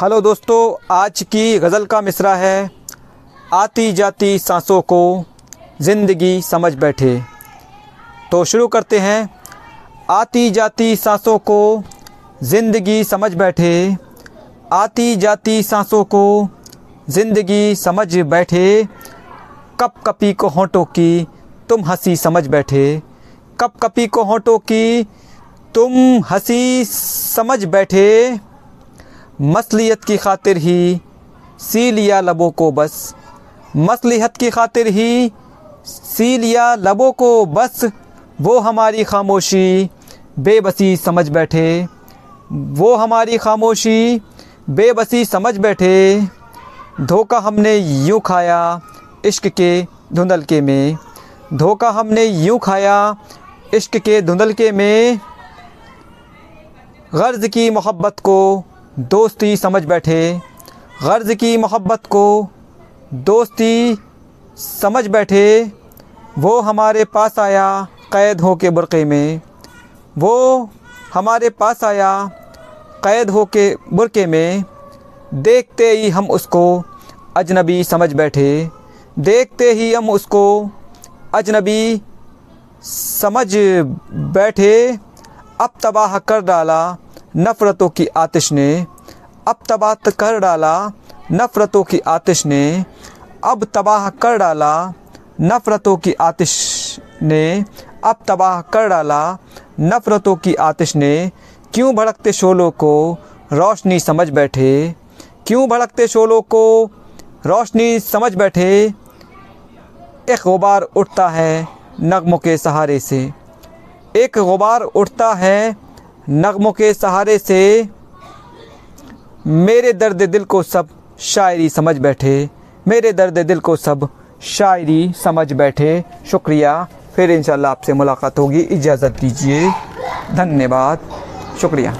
Hello दोस्तों, आज की गज़ल का मिसरा है आती जाती सांसों को ज़िंदगी समझ बैठे। तो शुरू करते हैं आती जाती सांसों को ज़िंदगी समझ बैठे आती जाती सांसों को ज़िंदगी समझ बैठे कप कपी को होंठों की तुम हँसी समझ बैठे कप कपी को होंठों की तुम हँसी समझ बैठे। मसलियत की खातिर ही सी लिया लबों को बस। मसलिहत की खातिर ही सी लिया लबों को बस। वो हमारी खामोशी, बेबसी समझ बैठे। वो हमारी खामोशी, बेबसी समझ बैठे। धोखा हमने यूँ खाया इश्क के धुंधलके में। धोखा हमने यूँ खाया इश्क के धुंधलके में। गर्ज़ की मोहब्बत को दोस्ती समझ बैठे, गर्ज़ की मोहब्बत को दोस्ती समझ बैठे, वो हमारे पास आया कैद हो के बुरक़े में, वो हमारे पास आया कैद हो के बुरक़े में, देखते ही हम उसको अजनबी समझ बैठे, देखते ही हम उसको अजनबी समझ बैठे, अब तबाह कर डाला नफ़रतों की आतिश ने अब तबाह कर डाला। नफ़रतों की आतिश ने अब तबाह कर डाला। नफ़रतों की आतिश ने अब तबाह कर डाला। नफ़रतों की आतिश ने क्यों भड़कते शोलों को रोशनी समझ बैठे? क्यों भड़कते शोलों को रोशनी समझ बैठे? एक गुबार उठता है नगमों के सहारे से। एक गुबार उठता है नगमों के सहारे से मेरे दर्द दिल को सब शायरी समझ बैठे, मेरे दर्द दिल को सब शायरी समझ बैठे। शुक्रिया, फिर इंशाल्लाह आपसे मुलाकात होगी। इजाज़त दीजिए। धन्यवाद। शुक्रिया।